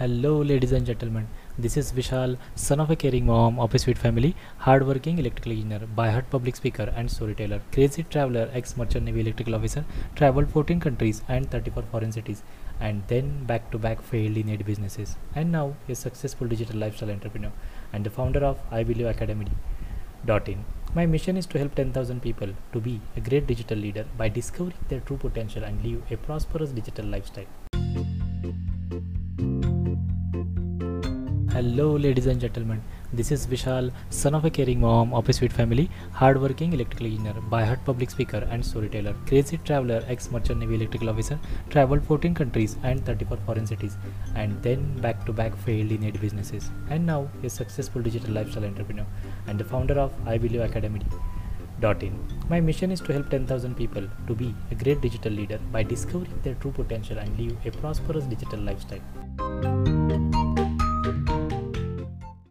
Hello, ladies and gentlemen. This is Vishal, son of a caring mom of a sweet family, hardworking electrical engineer, by heart public speaker and storyteller, crazy traveler, ex-merchant navy electrical officer, traveled 14 countries and 34 foreign cities, and then back-to-back failed in eight businesses, and now a successful digital lifestyle entrepreneur and the founder of I Believe Academy.in. My mission is to help 10,000 people to be a great digital leader by discovering their true potential and live a prosperous digital lifestyle. Hello, ladies and gentlemen. This is Vishal, son of a caring mom of a sweet family, hardworking electrical engineer, by heart public speaker and storyteller, crazy traveler, ex-merchant navy electrical officer, traveled 14 countries and 34 foreign cities, and then back-to-back failed in eight businesses, and now a successful digital lifestyle entrepreneur and the founder of I Believe Academy.in. My mission is to help 10,000 people to be a great digital leader by discovering their true potential and live a prosperous digital lifestyle.